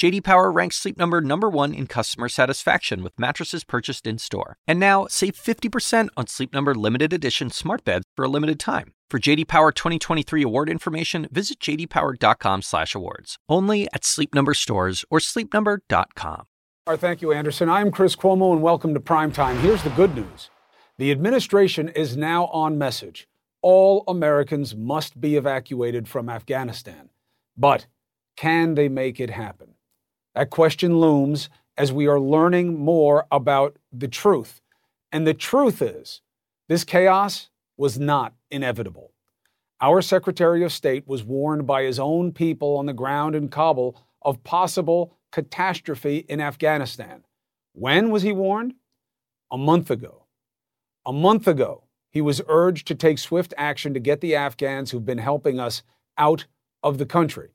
JD Power ranks Sleep Number number 1 in customer satisfaction with mattresses purchased in-store. And now, save 50% on Sleep Number limited edition smart beds for a limited time. For JD Power 2023 award information, visit jdpower.com/awards. Only at Sleep Number stores or sleepnumber.com. Right, thank you, Anderson. I'm Chris Cuomo, and welcome to Prime Time. Here's the good news: the administration is now on message. All Americans must be evacuated from Afghanistan. But can they make it happen? That question looms as we are learning more about the truth. And the truth is, this chaos was not inevitable. Our Secretary of State was warned by his own people on the ground in Kabul of possible catastrophe in Afghanistan. When was he warned? A month ago. A month ago, he was urged to take swift action to get the Afghans who've been helping us out of the country.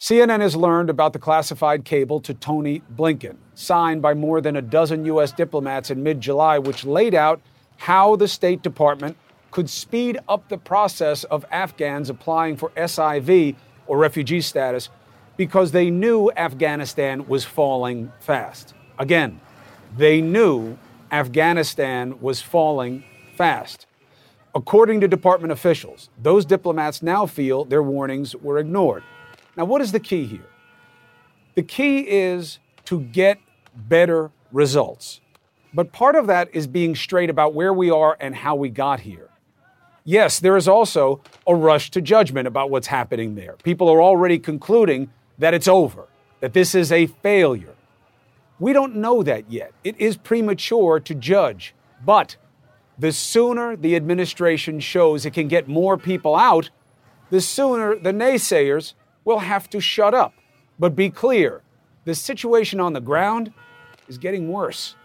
CNN has learned about the classified cable to Tony Blinken, signed by more than a dozen U.S. diplomats in mid July, which laid out how the State Department could speed up the process of Afghans applying for SIV or refugee status because they knew Afghanistan was falling fast. Again, they knew Afghanistan was falling fast. According to department officials, those diplomats now feel their warnings were ignored. Now, what is the key here? The key is to get better results. But part of that is being straight about where we are and how we got here. Yes, there is also a rush to judgment about what's happening there. People are already concluding that it's over, that this is a failure. We don't know that yet. It is premature to judge. But the sooner the administration shows it can get more people out, the sooner the naysayers will have to shut up. But be clear the situation on the ground is getting worse.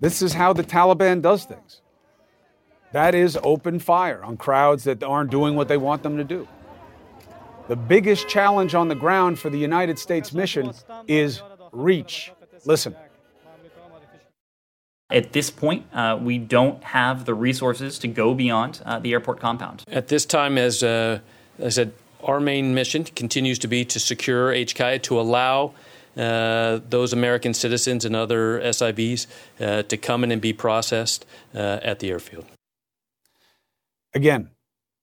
This is how the Taliban does things. That is open fire on crowds that aren't doing what they want them to do. The biggest challenge on the ground for the United States mission is reach. Listen. At this point, uh, we don't have the resources to go beyond uh, the airport compound. At this time, as uh, I said, our main mission continues to be to secure HKIA, to allow uh, those American citizens and other SIVs uh, to come in and be processed uh, at the airfield. Again,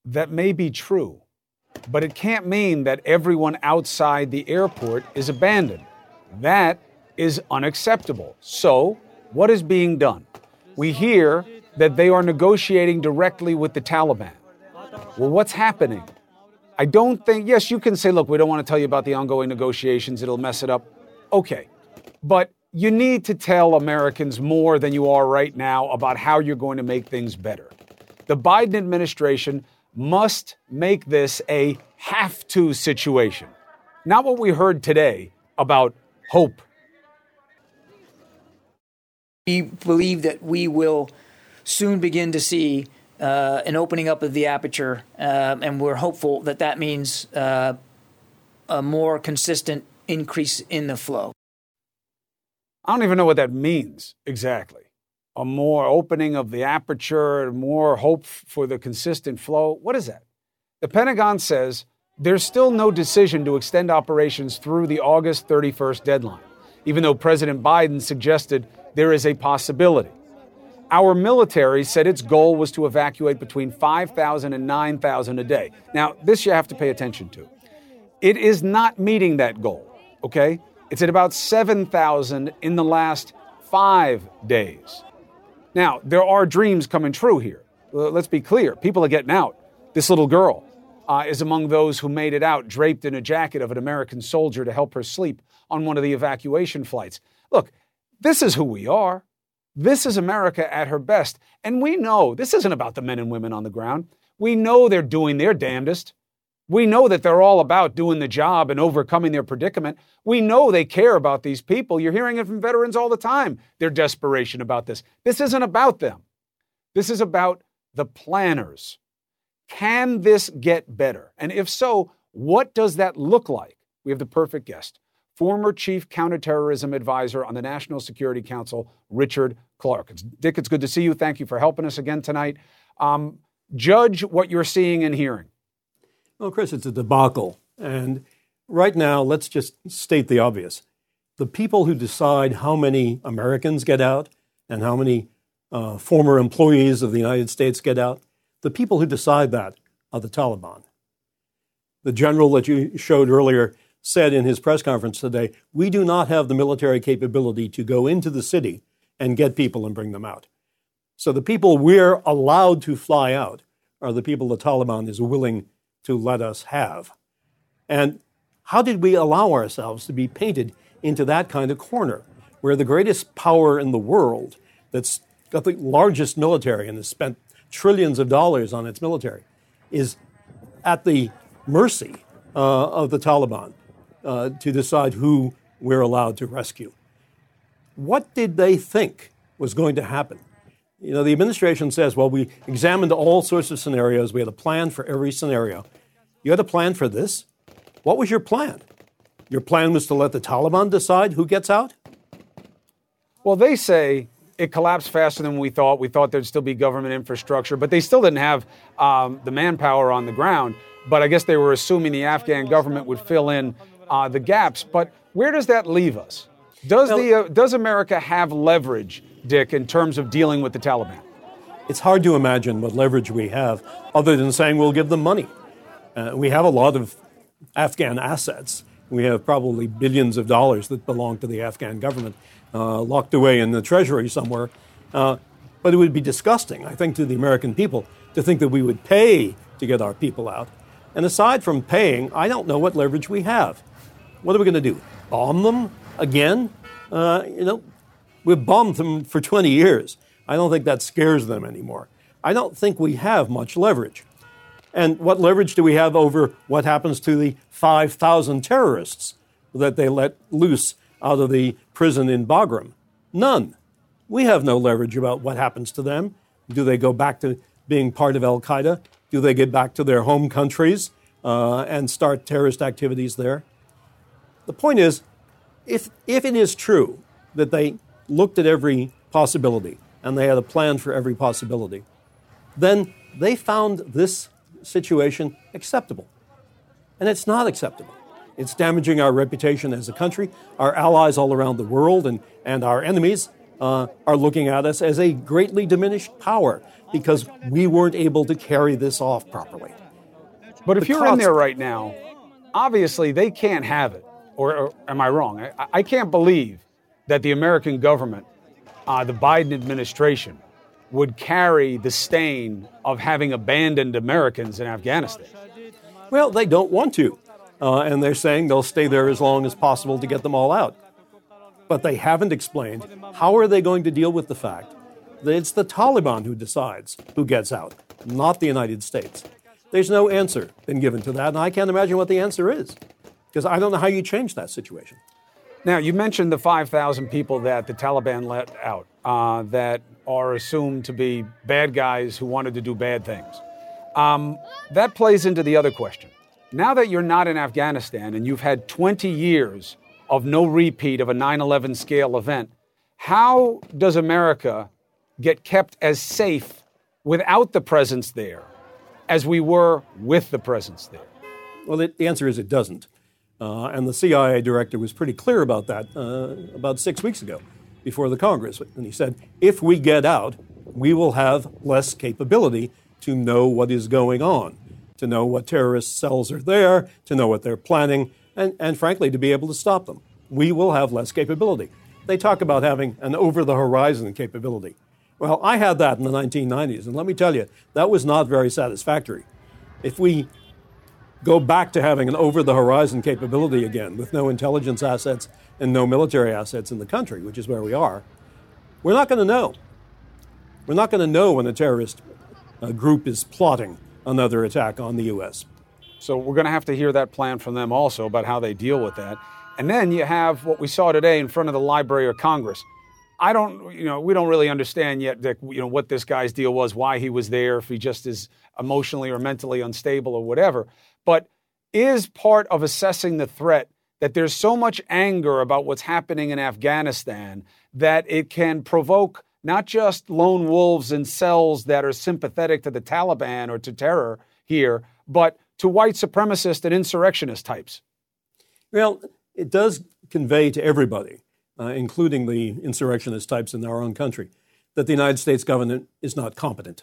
that may be true, but it can't mean that everyone outside the airport is abandoned. That is unacceptable. So, what is being done? We hear that they are negotiating directly with the Taliban. Well, what's happening? I don't think, yes, you can say, look, we don't want to tell you about the ongoing negotiations, it'll mess it up. Okay. But you need to tell Americans more than you are right now about how you're going to make things better. The Biden administration must make this a have to situation, not what we heard today about hope we believe that we will soon begin to see uh, an opening up of the aperture, uh, and we're hopeful that that means uh, a more consistent increase in the flow. I don't even know what that means exactly. A more opening of the aperture, more hope for the consistent flow. What is that? The Pentagon says there's still no decision to extend operations through the August 31st deadline, even though President Biden suggested there is a possibility. Our military said its goal was to evacuate between 5,000 and 9,000 a day. Now, this you have to pay attention to. It is not meeting that goal, okay? It's at about 7,000 in the last five days. Now, there are dreams coming true here. Let's be clear people are getting out. This little girl uh, is among those who made it out draped in a jacket of an American soldier to help her sleep on one of the evacuation flights. Look, this is who we are. This is America at her best. And we know this isn't about the men and women on the ground. We know they're doing their damnedest. We know that they're all about doing the job and overcoming their predicament. We know they care about these people. You're hearing it from veterans all the time, their desperation about this. This isn't about them. This is about the planners. Can this get better? And if so, what does that look like? We have the perfect guest former chief counterterrorism advisor on the National Security Council, Richard Clarke. It's, Dick, it's good to see you. Thank you for helping us again tonight. Um, judge what you're seeing and hearing. Well, Chris, it's a debacle. And right now, let's just state the obvious. The people who decide how many Americans get out and how many uh, former employees of the United States get out, the people who decide that are the Taliban. The general that you showed earlier said in his press conference today, we do not have the military capability to go into the city and get people and bring them out. So the people we're allowed to fly out are the people the Taliban is willing to let us have. And how did we allow ourselves to be painted into that kind of corner where the greatest power in the world that's got the largest military and has spent trillions of dollars on its military is at the mercy uh, of the Taliban? uh, to decide who we're allowed to rescue. What did they think was going to happen? You know, the administration says, well, we examined all sorts of scenarios. We had a plan for every scenario. You had a plan for this? What was your plan? Your plan was to let the Taliban decide who gets out? Well, they say it collapsed faster than we thought. We thought there'd still be government infrastructure, but they still didn't have um, the manpower on the ground. But I guess they were assuming the Afghan government would fill in uh, the gaps. But where does that leave us? Does, the, uh, does America have leverage, Dick, in terms of dealing with the Taliban? It's hard to imagine what leverage we have other than saying we'll give them money. Uh, we have a lot of Afghan assets. We have probably billions of dollars that belong to the Afghan government uh, locked away in the treasury somewhere. Uh, but it would be disgusting, I think, to the American people to think that we would pay to get our people out. And aside from paying, I don't know what leverage we have. What are we going to do? Bomb them again? Uh, you know, we've bombed them for 20 years. I don't think that scares them anymore. I don't think we have much leverage. And what leverage do we have over what happens to the 5,000 terrorists that they let loose out of the prison in Bagram? None. We have no leverage about what happens to them. Do they go back to being part of Al Qaeda? Do they get back to their home countries uh, and start terrorist activities there? The point is, if, if it is true that they looked at every possibility and they had a plan for every possibility, then they found this situation acceptable. And it's not acceptable. It's damaging our reputation as a country. Our allies all around the world and, and our enemies uh, are looking at us as a greatly diminished power because we weren't able to carry this off properly. But if the you're in there right now, obviously they can't have it or, or am I wrong? I, I, can't believe that the American government, uh, the Biden administration, would carry the stain of having abandoned Americans in Afghanistan. Well, they don't want to. Uh, and they're saying they'll stay there as long as possible to get them all out. But they haven't explained how are they going to deal with the fact that it's the Taliban who decides who gets out, not the United States. There's no answer been given to that, and I can't imagine what the answer is because I don't know how you change that situation. Now, you mentioned the 5,000 people that the Taliban let out uh, that are assumed to be bad guys who wanted to do bad things. Um, that plays into the other question. Now that you're not in Afghanistan and you've had 20 years of no repeat of a 9 11 scale event, how does America get kept as safe without the presence there as we were with the presence there? Well, the answer is it doesn't. Uh, and the CIA director was pretty clear about that uh, about six weeks ago before the Congress. And he said, if we get out, we will have less capability to know what is going on, to know what terrorist cells are there, to know what they're planning, and, and frankly, to be able to stop them. We will have less capability. They talk about having an over the horizon capability. Well, I had that in the 1990s, and let me tell you, that was not very satisfactory. If we go back to having an over the horizon capability again with no intelligence assets and no military assets in the country, which is where we are, we're not going to know. We're not going to know when a terrorist uh, group is plotting another attack on the U.S. So we're going to have to hear that plan from them also about how they deal with that. And then you have what we saw today in front of the Library of Congress. I don't, you know, we don't really understand yet, Dick, you know, what this guy's deal was, why he was there, if he just is emotionally or mentally unstable or whatever. But is part of assessing the threat that there's so much anger about what's happening in Afghanistan that it can provoke not just lone wolves and cells that are sympathetic to the Taliban or to terror here, but to white supremacist and insurrectionist types? Well, it does convey to everybody, uh, including the insurrectionist types in our own country, that the United States government is not competent.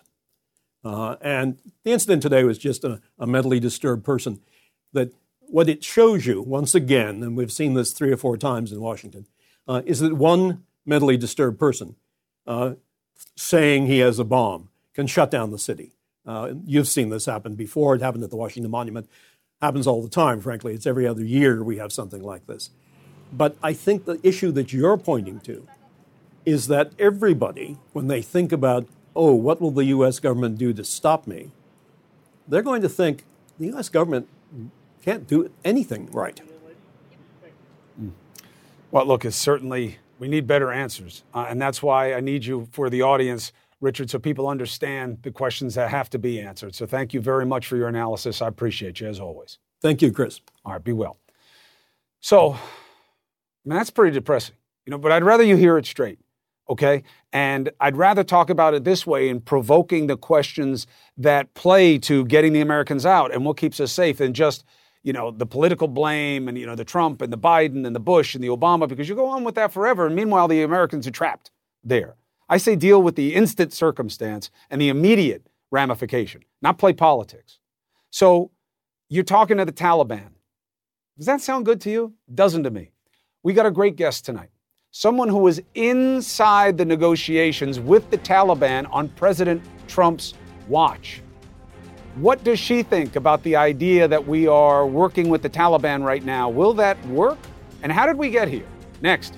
Uh, and the incident today was just a, a, mentally disturbed person. That what it shows you, once again, and we've seen this three or four times in Washington, uh, is that one mentally disturbed person uh, saying he has a bomb can shut down the city. Uh, you've seen this happen before. It happened at the Washington Monument. Happens all the time, frankly. It's every other year we have something like this. But I think the issue that you're pointing to is that everybody, when they think about, oh, what will the U.S. government do to stop me, they're going to think the U.S. government can't do anything right. Well, look, it's certainly, we need better answers. Uh, and that's why I need you for the audience Richard, so people understand the questions that have to be answered. So thank you very much for your analysis. I appreciate you as always. Thank you, Chris. All right, be well. So, I mean, that's pretty depressing, you know, but I'd rather you hear it straight, okay? And I'd rather talk about it this way in provoking the questions that play to getting the Americans out and what keeps us safe than just, you know, the political blame and, you know, the Trump and the Biden and the Bush and the Obama, because you go on with that forever. And meanwhile, the Americans are trapped there. I say deal with the instant circumstance and the immediate ramification, not play politics. So you're talking to the Taliban. Does that sound good to you? Doesn't to me. We got a great guest tonight. Someone who was inside the negotiations with the Taliban on President Trump's watch. What does she think about the idea that we are working with the Taliban right now? Will that work? And how did we get here? Next.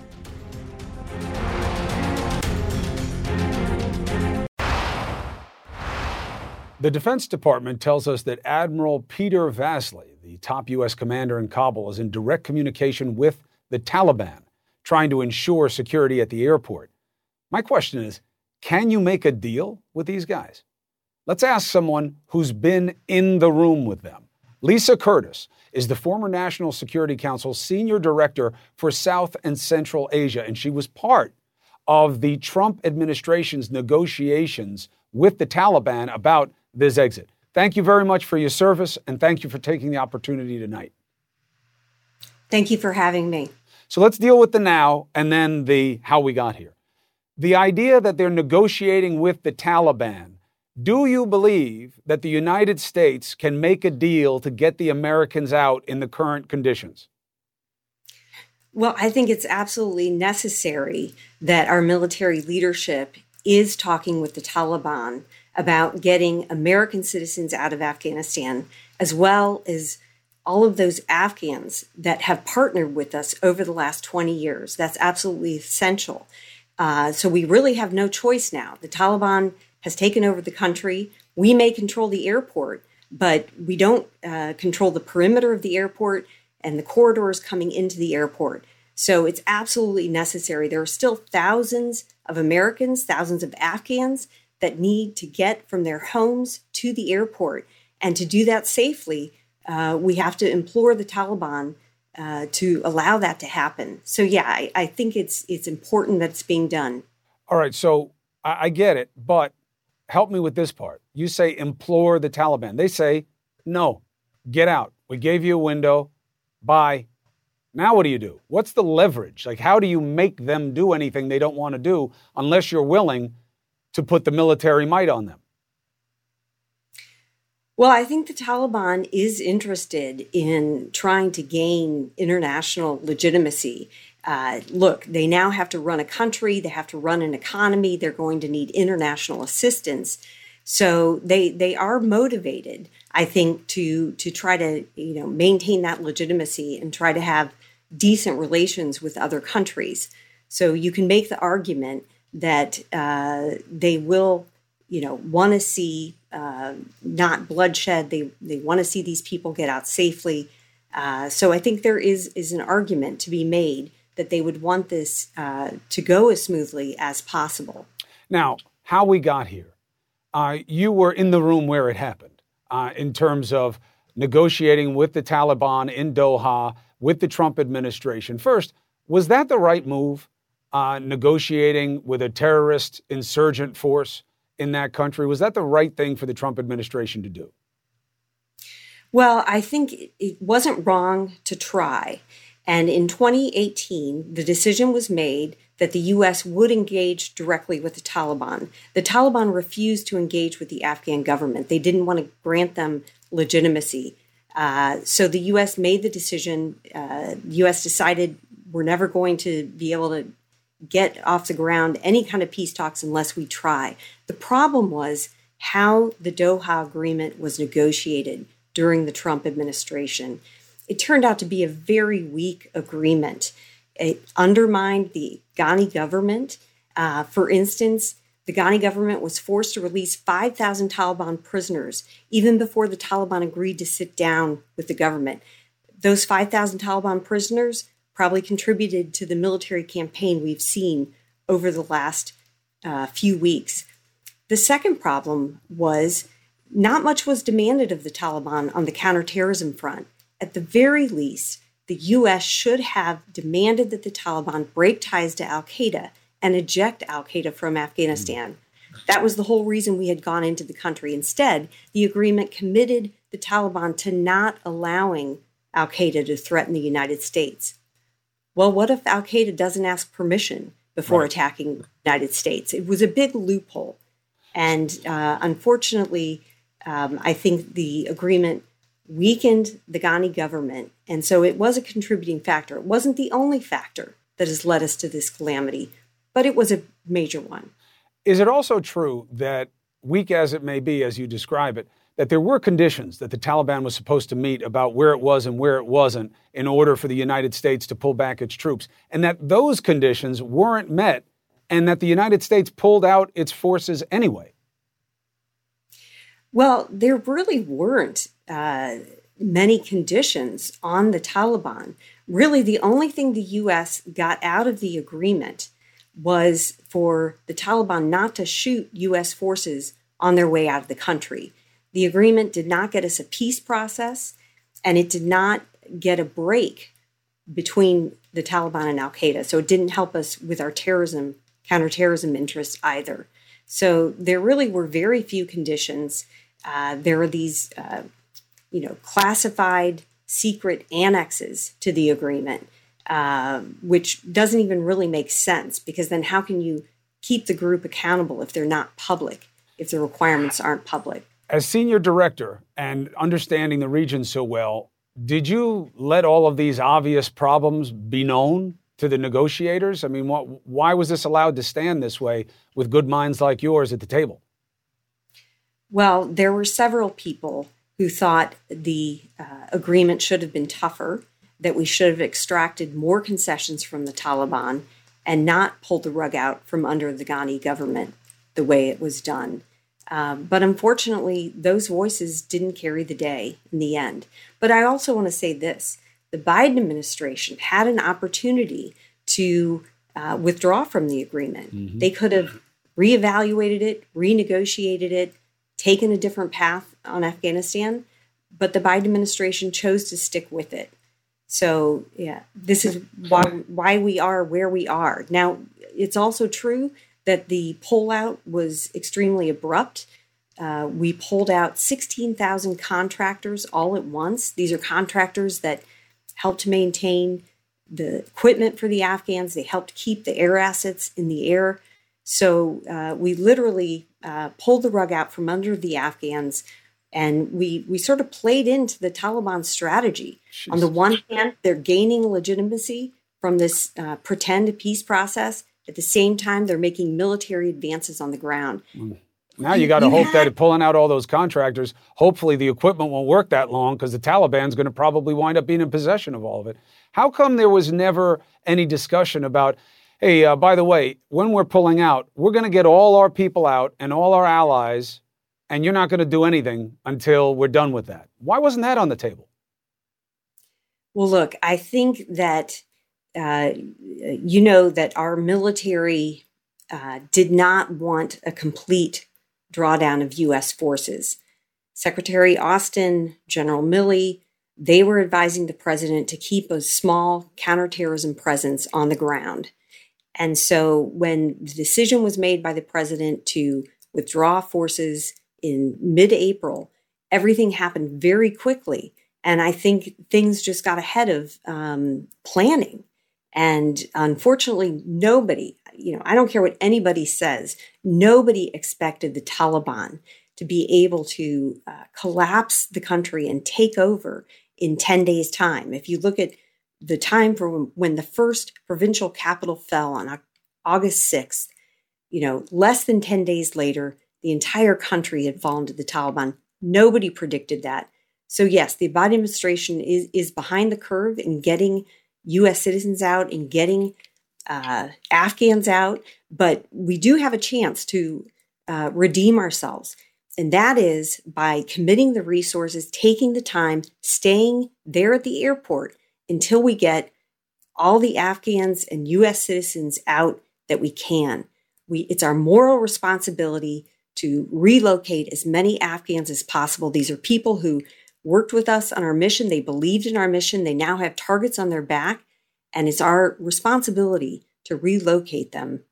The Defense Department tells us that Admiral Peter Vasely, the top U.S. commander in Kabul, is in direct communication with the Taliban, trying to ensure security at the airport. My question is can you make a deal with these guys? Let's ask someone who's been in the room with them. Lisa Curtis is the former National Security Council Senior Director for South and Central Asia, and she was part of the Trump administration's negotiations with the Taliban about this exit. Thank you very much for your service and thank you for taking the opportunity tonight. Thank you for having me. So let's deal with the now and then the how we got here. The idea that they're negotiating with the Taliban. Do you believe that the United States can make a deal to get the Americans out in the current conditions? Well, I think it's absolutely necessary that our military leadership is talking with the Taliban about getting American citizens out of Afghanistan, as well as all of those Afghans that have partnered with us over the last 20 years. That's absolutely essential. Uh, so we really have no choice now. The Taliban has taken over the country. We may control the airport, but we don't uh, control the perimeter of the airport and the corridors coming into the airport. So it's absolutely necessary. There are still thousands of Americans, thousands of Afghans that need to get from their homes to the airport. And to do that safely, uh, we have to implore the Taliban uh, to allow that to happen. So yeah, I, I, think it's it's important that it's being done. All right, so I, I get it, but help me with this part. You say implore the Taliban. They say no, get out. We gave you a window. Bye. Now what do you do? What's the leverage? Like how do you make them do anything they don't want to do unless you're willing to put the military might on them? Well, I think the Taliban is interested in trying to gain international legitimacy. Uh, look, they now have to run a country, they have to run an economy, they're going to need international assistance. So they they are motivated, I think, to to try to you know maintain that legitimacy and try to have decent relations with other countries. So you can make the argument that uh, they will you know, want to see uh, not bloodshed. They they want to see these people get out safely. Uh, so I think there is is an argument to be made that they would want this uh, to go as smoothly as possible. Now, how we got here, uh, you were in the room where it happened uh, in terms of negotiating with the Taliban in Doha with the Trump administration. First, was that the right move? Uh, negotiating with a terrorist insurgent force in that country? Was that the right thing for the Trump administration to do? Well, I think it wasn't wrong to try. And in 2018, the decision was made that the U.S. would engage directly with the Taliban. The Taliban refused to engage with the Afghan government. They didn't want to grant them legitimacy. Uh, so the U.S. made the decision. Uh, U.S. decided we're never going to be able to get off the ground any kind of peace talks unless we try. The problem was how the Doha Agreement was negotiated during the Trump administration. It turned out to be a very weak agreement. It undermined the Ghani government. Uh, for instance, the Ghani government was forced to release 5,000 Taliban prisoners even before the Taliban agreed to sit down with the government. Those 5,000 Taliban prisoners probably contributed to the military campaign we've seen over the last uh, few weeks. The second problem was not much was demanded of the Taliban on the counterterrorism front. At the very least, the U.S. should have demanded that the Taliban break ties to Al Qaeda and eject Al Qaeda from Afghanistan. That was the whole reason we had gone into the country. Instead, the agreement committed the Taliban to not allowing Al Qaeda to threaten the United States. Well, what if Al Qaeda doesn't ask permission before right. attacking the United States? It was a big loophole. And uh, unfortunately, um, I think the agreement weakened the Ghani government. And so it was a contributing factor. It wasn't the only factor that has led us to this calamity, but it was a major one. Is it also true that, weak as it may be, as you describe it, that there were conditions that the Taliban was supposed to meet about where it was and where it wasn't in order for the United States to pull back its troops, and that those conditions weren't met, and that the United States pulled out its forces anyway. Well, there really weren't uh, many conditions on the Taliban. Really, the only thing the U.S. got out of the agreement was for the Taliban not to shoot U.S. forces on their way out of the country. The agreement did not get us a peace process, and it did not get a break between the Taliban and Al Qaeda. So it didn't help us with our terrorism, counterterrorism interests either. So there really were very few conditions. Uh, there are these, uh, you know, classified secret annexes to the agreement, uh, which doesn't even really make sense because then how can you keep the group accountable if they're not public, if the requirements aren't public? As senior director and understanding the region so well, did you let all of these obvious problems be known to the negotiators? I mean, what, why was this allowed to stand this way with good minds like yours at the table? Well, there were several people who thought the uh, agreement should have been tougher, that we should have extracted more concessions from the Taliban and not pulled the rug out from under the Ghani government the way it was done. Um, but unfortunately, those voices didn't carry the day in the end. But I also want to say this the Biden administration had an opportunity to uh, withdraw from the agreement. Mm-hmm. They could have reevaluated it, renegotiated it, taken a different path on Afghanistan, but the Biden administration chose to stick with it. So, yeah, this is why, why we are where we are. Now, it's also true that the pullout was extremely abrupt. Uh, we pulled out 16,000 contractors all at once. These are contractors that helped maintain the equipment for the Afghans. They helped keep the air assets in the air. So uh, we literally uh, pulled the rug out from under the Afghans, and we we sort of played into the Taliban strategy. Jesus. On the one hand, they're gaining legitimacy from this uh, pretend peace process. At the same time, they're making military advances on the ground. Mm. Now you got to hope had, that pulling out all those contractors, hopefully the equipment won't work that long because the Taliban's going to probably wind up being in possession of all of it. How come there was never any discussion about Hey, uh, by the way, when we're pulling out, we're going to get all our people out and all our allies, and you're not going to do anything until we're done with that. Why wasn't that on the table? Well, look, I think that uh, you know that our military uh, did not want a complete drawdown of U.S. forces. Secretary Austin, General Milley, they were advising the president to keep a small counterterrorism presence on the ground. And so when the decision was made by the president to withdraw forces in mid April, everything happened very quickly. And I think things just got ahead of um, planning. And unfortunately, nobody, you know, I don't care what anybody says, nobody expected the Taliban to be able to uh, collapse the country and take over in 10 days' time. If you look at the time for when the first provincial capital fell on August 6th, you know, less than 10 days later, the entire country had fallen to the Taliban. Nobody predicted that. So, yes, the Biden administration is, is behind the curve in getting U.S. citizens out and getting uh, Afghans out, but we do have a chance to uh, redeem ourselves. And that is by committing the resources, taking the time, staying there at the airport until we get all the Afghans and US citizens out that we can. We, it's our moral responsibility to relocate as many Afghans as possible. These are people who worked with us on our mission. They believed in our mission. They now have targets on their back. And it's our responsibility to relocate them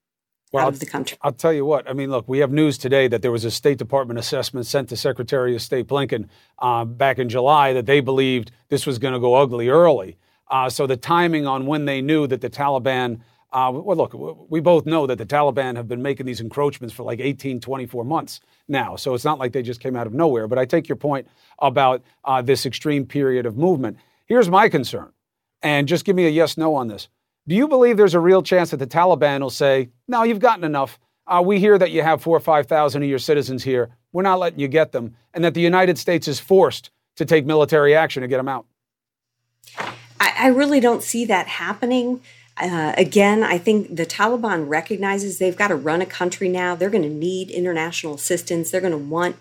well, out of the country. I'll tell you what. I mean, look, we have news today that there was a State Department assessment sent to Secretary of State Blinken uh, back in July that they believed this was going to go ugly early. Uh, so the timing on when they knew that the Taliban, uh, well, look, we both know that the Taliban have been making these encroachments for like 18, 24 months now. So it's not like they just came out of nowhere. But I take your point about uh, this extreme period of movement. Here's my concern, and just give me a yes no on this. Do you believe there's a real chance that the Taliban will say, no, you've gotten enough? Uh, we hear that you have four or 5,000 of your citizens here. We're not letting you get them. And that the United States is forced to take military action to get them out? I, I really don't see that happening. Uh, again, I think the Taliban recognizes they've got to run a country now. They're going to need international assistance. They're going to want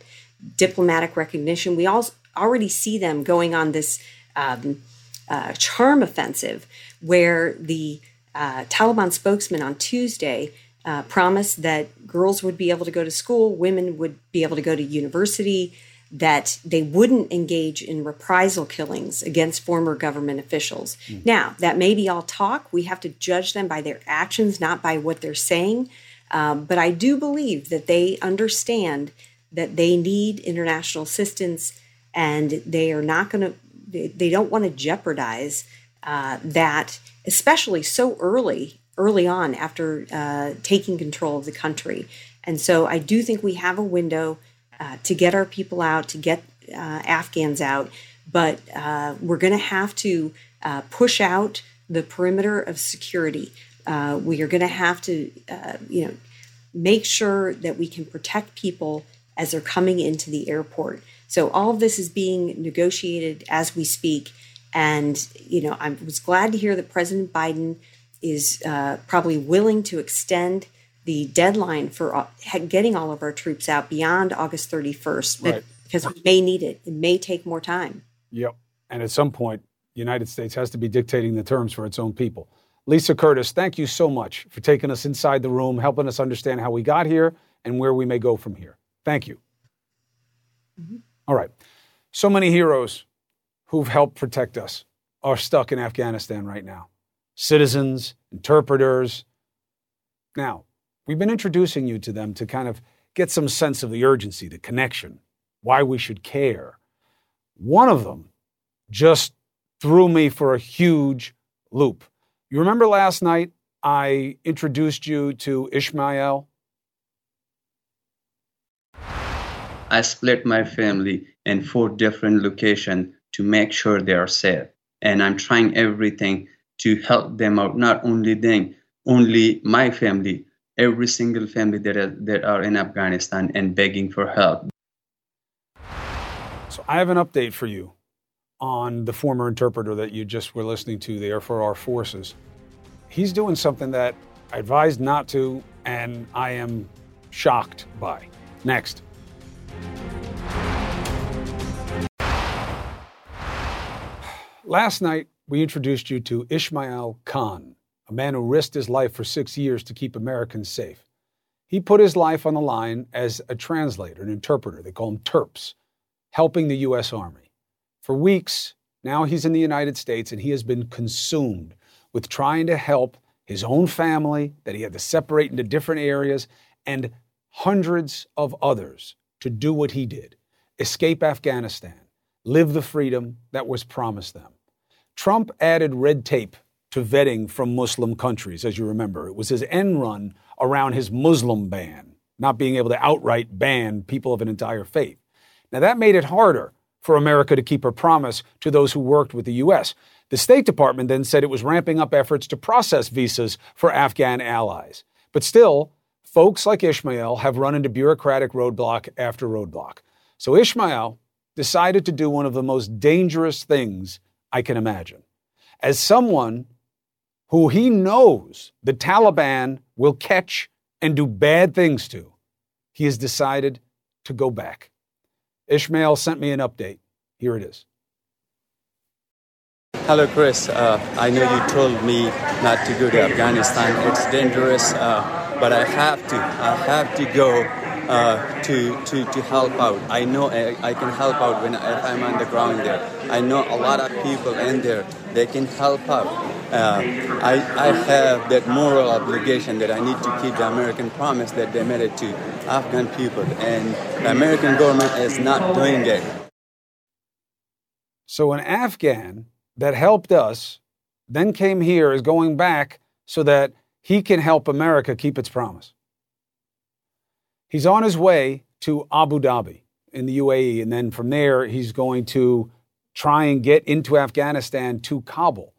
diplomatic recognition. We all already see them going on this um, uh, charm offensive where the uh, Taliban spokesman on Tuesday uh, promised that girls would be able to go to school, women would be able to go to university, that they wouldn't engage in reprisal killings against former government officials. Mm. Now, that may be all talk. We have to judge them by their actions, not by what they're saying. Um, but I do believe that they understand that they need international assistance and they are not going to, they, they don't want to jeopardize uh, that, especially so early, early on after uh, taking control of the country. And so I do think we have a window uh, to get our people out, to get uh, Afghans out, but uh, we're going to have to push out the perimeter of security. we are going to have to, you know, make sure that we can protect people as they're coming into the airport. So all of this is being negotiated as we speak. And, you know, I was glad to hear that President Biden is uh, probably willing to extend the deadline for uh, getting all of our troops out beyond August 31st right. because we may need it. It may take more time. Yep. And at some point, the United States has to be dictating the terms for its own people. Lisa Curtis, thank you so much for taking us inside the room, helping us understand how we got here and where we may go from here. Thank you. Mm-hmm. All right. So many heroes who've helped protect us are stuck in Afghanistan right now citizens, interpreters. Now, we've been introducing you to them to kind of get some sense of the urgency, the connection, why we should care. One of them just threw me for a huge loop. You remember last night I introduced you to Ishmael? I split my family in four different locations to make sure they are safe. And I'm trying everything to help them out, not only them, only my family, every single family that are, that are in Afghanistan and begging for help. So I have an update for you on the former interpreter that you just were listening to there for our forces. He's doing something that I advised not to, and I am shocked by. Next. Last night, we introduced you to Ismail Khan, a man who risked his life for six years to keep Americans safe. He put his life on the line as a translator, an interpreter. They call him TERPs, helping the U.S. Army. For weeks, now he's in the United States and he has been consumed with trying to help his own family that he had to separate into different areas and hundreds of others to do what he did escape Afghanistan, live the freedom that was promised them. Trump added red tape to vetting from Muslim countries, as you remember. It was his end run around his Muslim ban, not being able to outright ban people of an entire faith. Now, that made it harder for America to keep her promise to those who worked with the U.S. The State Department then said it was ramping up efforts to process visas for Afghan allies. But still, folks like Ishmael have run into bureaucratic roadblock after roadblock. So Ishmael decided to do one of the most dangerous things I can imagine. As someone who he knows the Taliban will catch and do bad things to, he has decided to go back. Ishmael sent me an update. Here it is. Hello, Chris. Uh, I know you told me not to go to Afghanistan. It's dangerous, uh, but I have to. I have to go uh, to, to, to help out. I know I, I can help out when if I'm on the ground there. I know a lot of people in there. They can help out. Uh, I, I have that moral obligation that I need to keep the American promise that they made it to Afghan people, and the American government is not doing it. So an Afghan that helped us, then came here, is going back so that he can help America keep its promise. He's on his way to Abu Dhabi in the UAE, and then from there, he's going to try and get into Afghanistan to Kabul.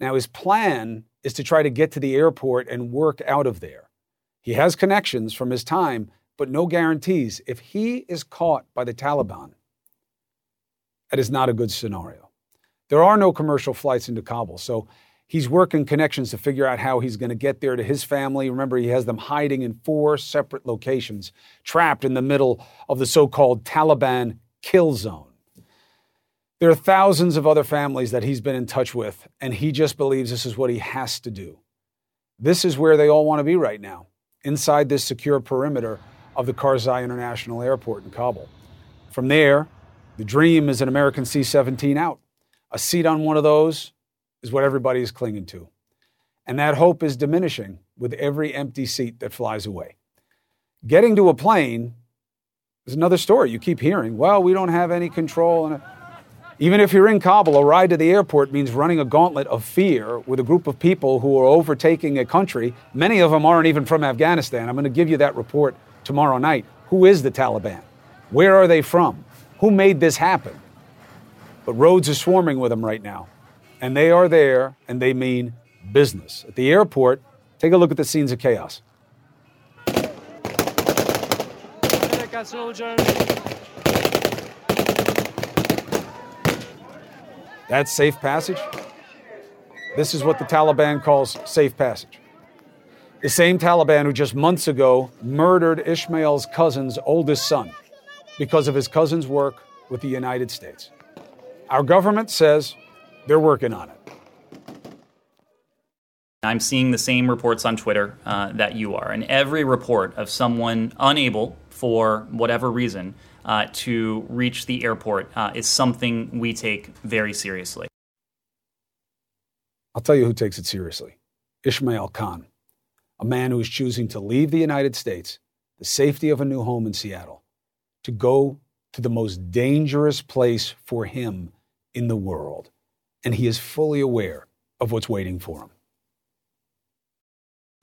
Now, his plan is to try to get to the airport and work out of there. He has connections from his time, but no guarantees. If he is caught by the Taliban, that is not a good scenario. There are no commercial flights into Kabul. So he's working connections to figure out how he's going to get there to his family. Remember, he has them hiding in four separate locations, trapped in the middle of the so called Taliban kill zone. There are thousands of other families that he's been in touch with, and he just believes this is what he has to do. This is where they all want to be right now, inside this secure perimeter of the Karzai International Airport in Kabul. From there, the dream is an American C 17 out. A seat on one of those is what everybody is clinging to. And that hope is diminishing with every empty seat that flies away. Getting to a plane is another story. You keep hearing, well, we don't have any control. Even if you're in Kabul, a ride to the airport means running a gauntlet of fear with a group of people who are overtaking a country. Many of them aren't even from Afghanistan. I'm going to give you that report tomorrow night. Who is the Taliban? Where are they from? Who made this happen? But roads are swarming with them right now. And they are there and they mean business. At the airport, take a look at the scenes of chaos. That's safe passage. This is what the Taliban calls safe passage. The same Taliban who just months ago murdered Ishmael's cousin's oldest son because of his cousin's work with the United States. Our government says they're working on it. I'm seeing the same reports on Twitter uh, that you are. And every report of someone unable, for whatever reason, uh, to reach the airport uh, is something we take very seriously. I'll tell you who takes it seriously Ishmael Khan, a man who is choosing to leave the United States, the safety of a new home in Seattle, to go to the most dangerous place for him in the world, and he is fully aware of what's waiting for him.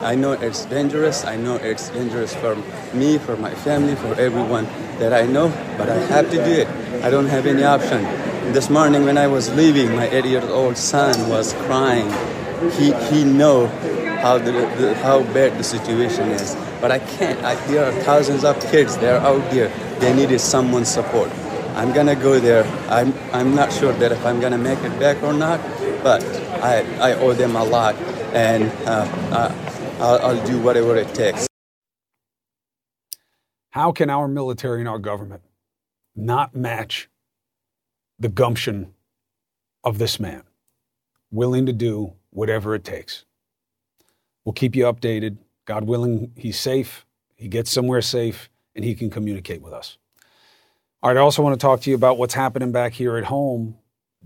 I know it's dangerous. I know it's dangerous for me, for my family, for everyone that I know, but I have to do it. I don't have any option. This morning when I was leaving, my eight-year-old son was crying. He, he know how, the, the, how bad the situation is. But I can't. I, there are thousands of kids. They're out there. They needed someone's support. I'm gonna go there. I'm I'm not sure that if I'm gonna make it back or not, but I I owe them a lot, and uh, uh, I'll, I'll do whatever it takes. How can our military and our government not match the gumption of this man, willing to do whatever it takes? We'll keep you updated. God willing, he's safe, he gets somewhere safe, and he can communicate with us. All right, I also want to talk to you about what's happening back here at home.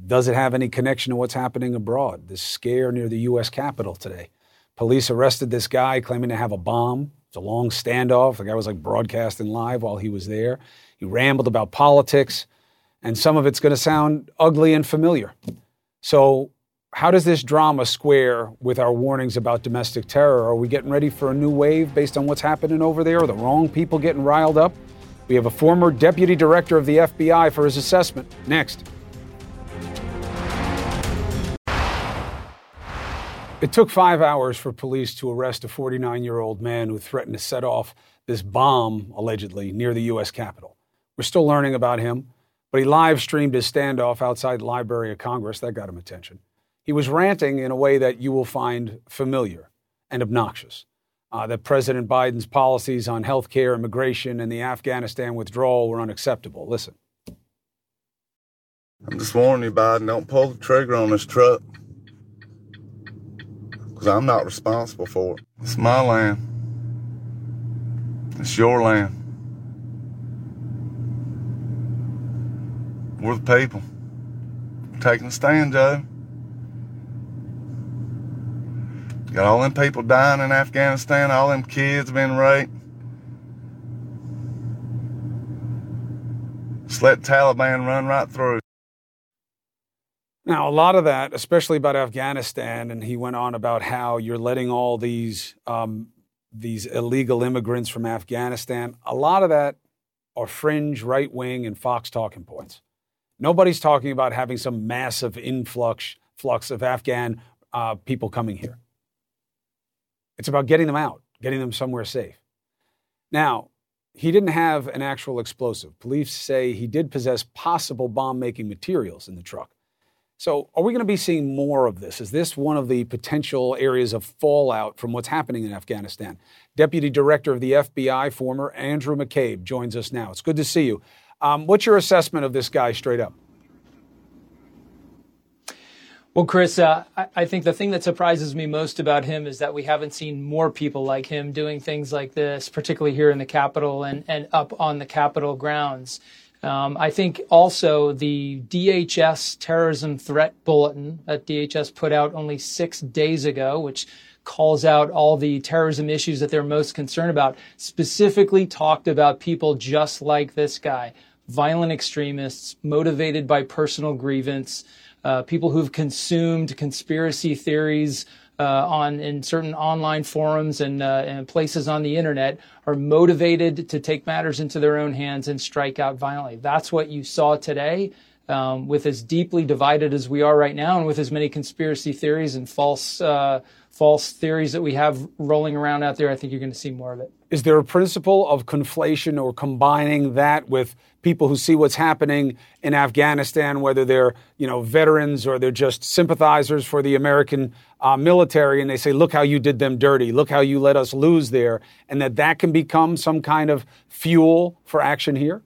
Does it have any connection to what's happening abroad? This scare near the U.S. Capitol today. Police arrested this guy claiming to have a bomb. It's a long standoff. The guy was like broadcasting live while he was there. He rambled about politics, and some of it's going to sound ugly and familiar. So, how does this drama square with our warnings about domestic terror? Are we getting ready for a new wave based on what's happening over there? Are the wrong people getting riled up? We have a former deputy director of the FBI for his assessment. Next. It took five hours for police to arrest a 49 year old man who threatened to set off this bomb, allegedly, near the U.S. Capitol. We're still learning about him, but he live streamed his standoff outside the Library of Congress. That got him attention. He was ranting in a way that you will find familiar and obnoxious. Uh, that President Biden's policies on health care, immigration, and the Afghanistan withdrawal were unacceptable. Listen. I'm just warning you, Biden, don't pull the trigger on this truck because I'm not responsible for it. It's my land. It's your land. We're the people. We're taking a stand, Joe. Got all them people dying in Afghanistan, all them kids being raped. Just let Taliban run right through. Now, a lot of that, especially about Afghanistan, and he went on about how you're letting all these um, these illegal immigrants from Afghanistan. A lot of that are fringe right wing and Fox talking points. Nobody's talking about having some massive influx flux of Afghan uh, people coming here. It's about getting them out, getting them somewhere safe. Now, he didn't have an actual explosive. Police say he did possess possible bomb making materials in the truck. So, are we going to be seeing more of this? Is this one of the potential areas of fallout from what's happening in Afghanistan? Deputy Director of the FBI, former Andrew McCabe, joins us now. It's good to see you. Um, what's your assessment of this guy straight up? Well, Chris, uh, I, think the thing that surprises me most about him is that we haven't seen more people like him doing things like this, particularly here in the Capitol and, and up on the Capitol grounds. Um, I think also the DHS terrorism threat bulletin that DHS put out only six days ago, which calls out all the terrorism issues that they're most concerned about, specifically talked about people just like this guy, violent extremists motivated by personal grievance, uh, people who've consumed conspiracy theories on in certain online forums and, uh, and places on the internet are motivated to take matters into their own hands and strike out violently. That's what you saw today. Um, with as deeply divided as we are right now, and with as many conspiracy theories and false uh, false theories that we have rolling around out there, I think you're going to see more of it. Is there a principle of conflation or combining that with people who see what's happening in Afghanistan, whether they're you know veterans or they're just sympathizers for the American uh, military, and they say, "Look how you did them dirty. Look how you let us lose there," and that that can become some kind of fuel for action here?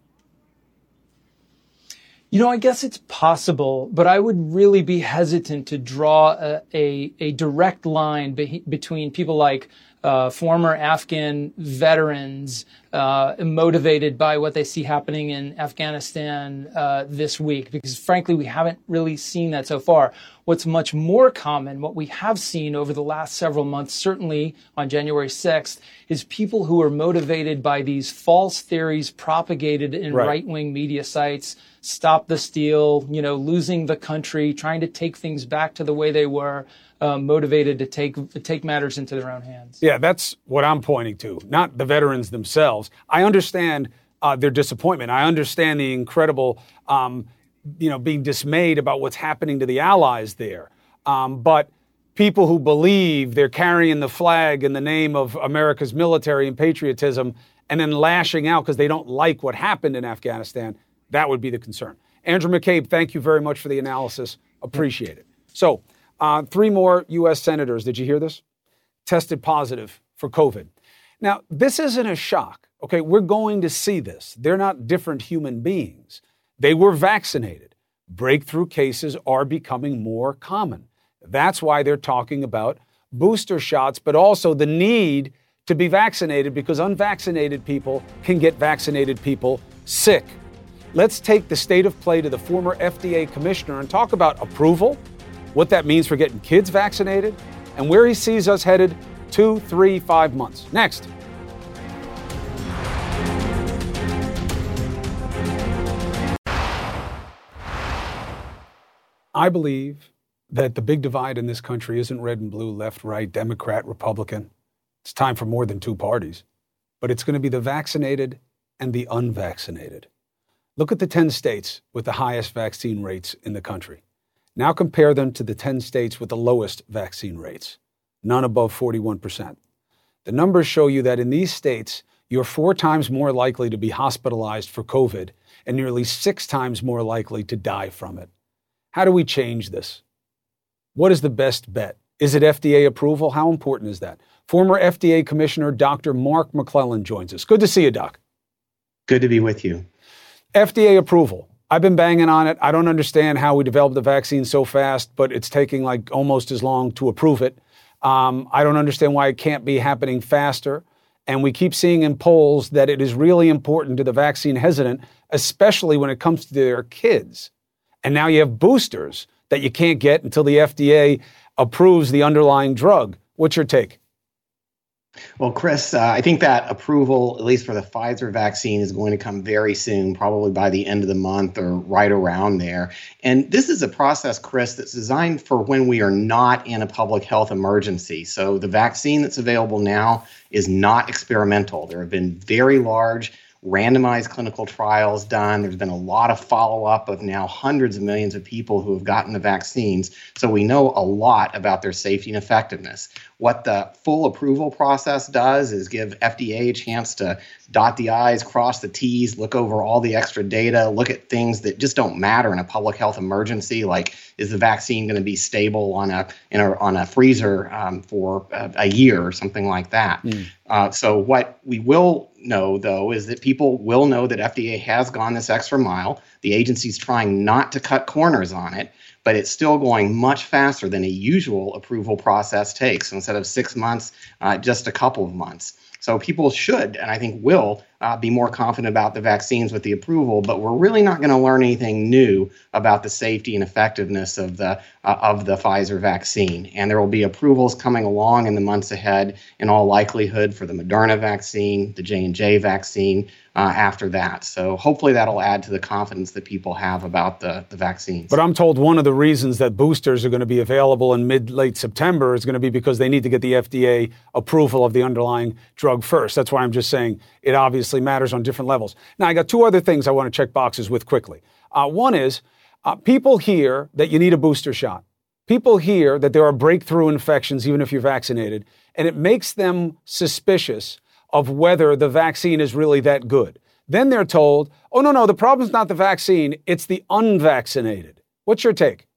You know, I guess it's possible, but I would really be hesitant to draw a, a, a direct line be, between people like uh, former Afghan veterans uh, motivated by what they see happening in Afghanistan uh, this week, because frankly, we haven't really seen that so far. What's much more common, what we have seen over the last several months, certainly on January 6th, is people who are motivated by these false theories propagated in right wing media sites stop the steal, you know, losing the country, trying to take things back to the way they were, uh, motivated to take to take matters into their own hands. Yeah, that's what I'm pointing to, not the veterans themselves. I understand uh, their disappointment. I understand the incredible, um, you know, being dismayed about what's happening to the allies there. Um, but people who believe they're carrying the flag in the name of America's military and patriotism and then lashing out because they don't like what happened in Afghanistan, that would be the concern. Andrew McCabe, thank you very much for the analysis. Appreciate it. So, uh, three more U.S. senators. Did you hear this? tested positive for COVID. Now, this isn't a shock. Okay, we're going to see this. They're not different human beings. They were vaccinated. Breakthrough cases are becoming more common. That's why they're talking about booster shots, but also the need to be vaccinated because unvaccinated people can get vaccinated people sick. Let's take the state of play to the former FDA commissioner and talk about approval, what that means for getting kids vaccinated, and where he sees us headed two, three, five months. Next. I believe that the big divide in this country isn't red and blue, left, right, Democrat, Republican. It's time for more than two parties. But it's going to be the vaccinated and the unvaccinated. Look at the 10 states with the highest vaccine rates in the country. Now compare them to the 10 states with the lowest vaccine rates, none above 41%. The numbers show you that in these states, you're four times more likely to be hospitalized for COVID and nearly six times more likely to die from it. How do we change this? What is the best bet? Is it FDA approval? How important is that? Former FDA Commissioner Dr. Mark McClellan joins us. Good to see you, Doc. Good to be with you. FDA approval. I've been banging on it. I don't understand how we developed the vaccine so fast, but it's taking like almost as long to approve it. Um, I don't understand why it can't be happening faster. And we keep seeing in polls that it is really important to the vaccine hesitant, especially when it comes to their kids. And now you have boosters that you can't get until the FDA approves the underlying drug. What's your take? Well, Chris, uh, I think that approval, at least for the Pfizer vaccine, is going to come very soon, probably by the end of the month or right around there. And this is a process, Chris, that's designed for when we are not in a public health emergency. So the vaccine that's available now is not experimental. There have been very large randomized clinical trials done. There's been a lot of follow up of now hundreds of millions of people who have gotten the vaccines. So we know a lot about their safety and effectiveness. What the full approval process does is give FDA a chance to dot the I's, cross the T's, look over all the extra data, look at things that just don't matter in a public health emergency, like is the vaccine going to be stable on a, in a on a freezer um, for a, a, year or something like that. Mm. Uh, so what we will know though is that people will know that FDA has gone this extra mile. The agency's trying not to cut corners on it but it's still going much faster than a usual approval process takes. So instead of six months, uh, just a couple of months. So people should, and I think will, uh, be more confident about the vaccines with the approval. But we're really not going to learn anything new about the safety and effectiveness of the uh, of the Pfizer vaccine. And there will be approvals coming along in the months ahead, in all likelihood, for the Moderna vaccine, the J and J vaccine, uh, after that. So hopefully that'll add to the confidence that people have about the, the vaccines. But I'm told one of the reasons that boosters are going to be available in mid late September is going to be because they need to get the FDA approval of the underlying drug first. That's why I'm just saying it obviously matters on different levels. Now, I got two other things I want to check boxes with quickly. Uh, one is uh, people hear that you need a booster shot. People hear that there are breakthrough infections even if you're vaccinated, and it makes them suspicious of whether the vaccine is really that good. Then they're told, oh, no, no, the problem's not the vaccine, it's the unvaccinated. What's your take?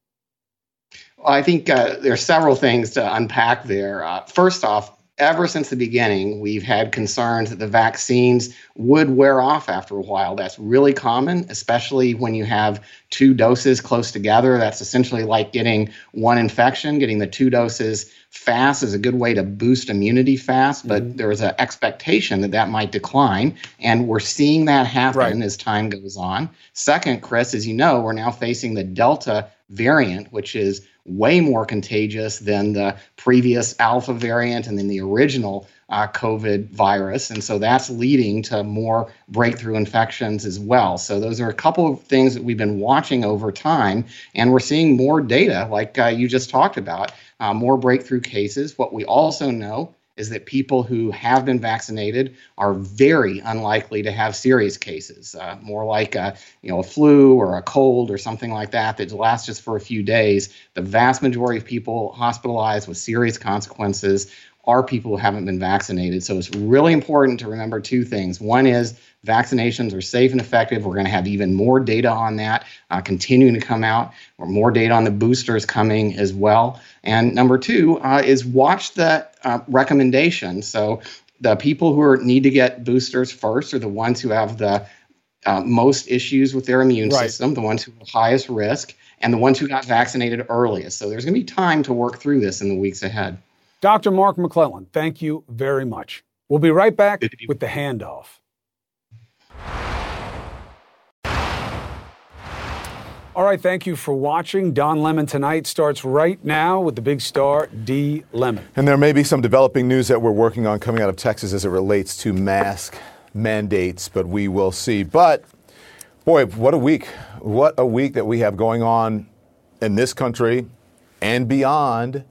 Well, I think uh, there are several things to unpack there. Uh, first off, ever since the beginning, we've had concerns that the vaccines would wear off after a while. That's really common, especially when you have two doses close together. That's essentially like getting one infection. Getting the two doses fast is a good way to boost immunity fast, but mm-hmm. there was an expectation that that might decline. And we're seeing that happen right. as time goes on. Second, Chris, as you know, we're now facing the Delta variant, which is way more contagious than the previous alpha variant and then the original uh, COVID virus. And so that's leading to more breakthrough infections as well. So those are a couple of things that we've been watching over time. And we're seeing more data, like uh, you just talked about, uh, more breakthrough cases. What we also know is that people who have been vaccinated are very unlikely to have serious cases, uh, more like a, you know, a flu or a cold or something like that that lasts just for a few days. The vast majority of people hospitalized with serious consequences are people who haven't been vaccinated. So it's really important to remember two things. One is vaccinations are safe and effective. We're going to have even more data on that uh, continuing to come out, or more data on the boosters coming as well. And number two uh, is watch the uh, recommendations. So the people who are, need to get boosters first are the ones who have the uh, most issues with their immune right. system, the ones who have highest risk, and the ones who got vaccinated earliest. So there's going to be time to work through this in the weeks ahead. Dr. Mark McClellan, thank you very much. We'll be right back with the handoff. All right, thank you for watching. Don Lemon tonight starts right now with the big star, D. Lemon. And there may be some developing news that we're working on coming out of Texas as it relates to mask mandates, but we will see. But boy, what a week. What a week that we have going on in this country and beyond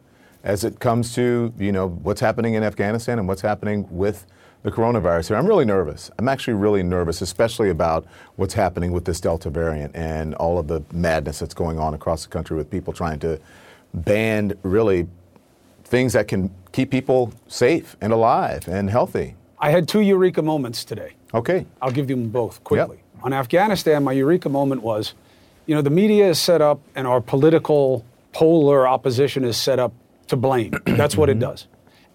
as it comes to, you know, what's happening in Afghanistan and what's happening with the coronavirus here. I'm really nervous. I'm actually really nervous, especially about what's happening with this Delta variant and all of the madness that's going on across the country with people trying to ban really things that can keep people safe and alive and healthy. I had two eureka moments today. Okay. I'll give you them both quickly. Yep. On Afghanistan, my eureka moment was you know, the media is set up and our political polar opposition is set up to blame. That's what it mm-hmm. does.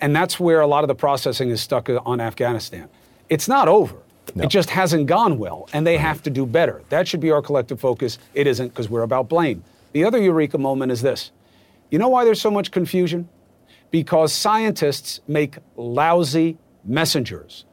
And that's where a lot of the processing is stuck on Afghanistan. It's not over. No. It just hasn't gone well, and they have to do better. That should be our collective focus. It isn't because we're about blame. The other eureka moment is this you know why there's so much confusion? Because scientists make lousy messengers.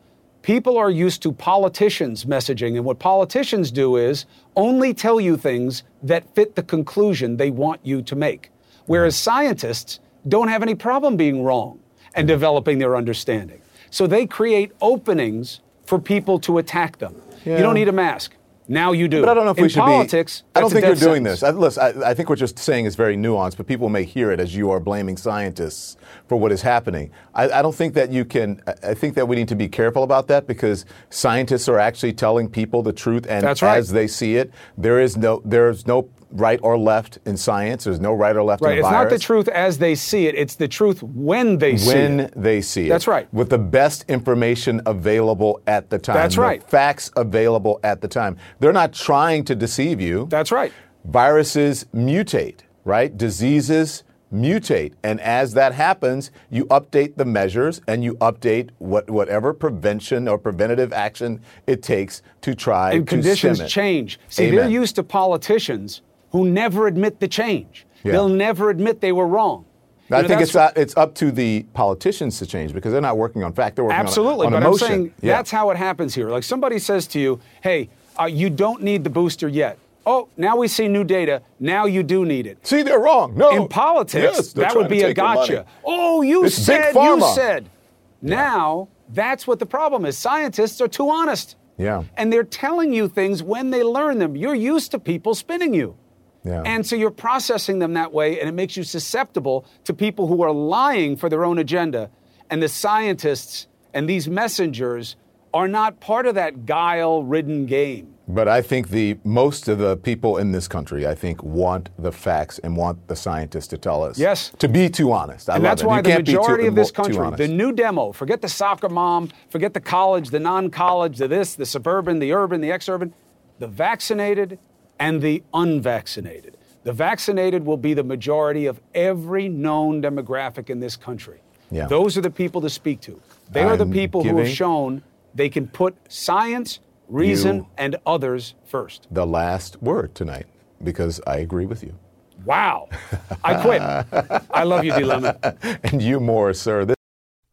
People are used to politicians messaging, and what politicians do is only tell you things that fit the conclusion they want you to make. Whereas mm-hmm. scientists don't have any problem being wrong and developing their understanding. So they create openings for people to attack them. Yeah. You don't need a mask. Now you do. But I don't know if In we should politics, be. I don't think you're doing sentence. this. I, listen, I, I, think what you're saying is very nuanced, but people may hear it as you are blaming scientists for what is happening. I, I don't think that you can. I think that we need to be careful about that because scientists are actually telling people the truth and right. as they see it. There is no. There is no right or left in science. There's no right or left right. in it's virus. not the truth as they see it. It's the truth when they see when it. When they see it. That's right. With the best information available at the time. That's right. Facts available at the time. They're not trying to deceive you. That's right. Viruses mutate, right? Diseases mutate. And as that happens, you update the measures and you update what, whatever prevention or preventative action it takes to try and to conditions change. See, Amen. they're used to politicians who never admit the change. Yeah. They'll never admit they were wrong. I think it's uh, it's up to the politicians to change because they're not working on fact. They're working Absolutely, on, on but emotion. I'm saying yeah. that's how it happens here. Like somebody says to you, "Hey, uh, you don't need the booster yet." Oh, now we see new data. Now you do need it. See, they're wrong. No. In politics, yes, that would be a gotcha. Oh, you it's said, you said. Now, that's what the problem is. Scientists are too honest. Yeah. And they're telling you things when they learn them. You're used to people spinning you. Yeah. And so you're processing them that way, and it makes you susceptible to people who are lying for their own agenda. And the scientists and these messengers are not part of that guile ridden game. But I think the most of the people in this country, I think, want the facts and want the scientists to tell us. Yes. To be too honest. I and that's it. why you the majority too, of this country, the new demo, forget the soccer mom, forget the college, the non college, the this, the suburban, the urban, the ex urban, the vaccinated and the unvaccinated. The vaccinated will be the majority of every known demographic in this country. Yeah. Those are the people to speak to. They are the people who have shown they can put science, reason, and others first. the last word tonight because I agree with you. Wow. I quit. I love you, D. Lemon. and you more, sir. This-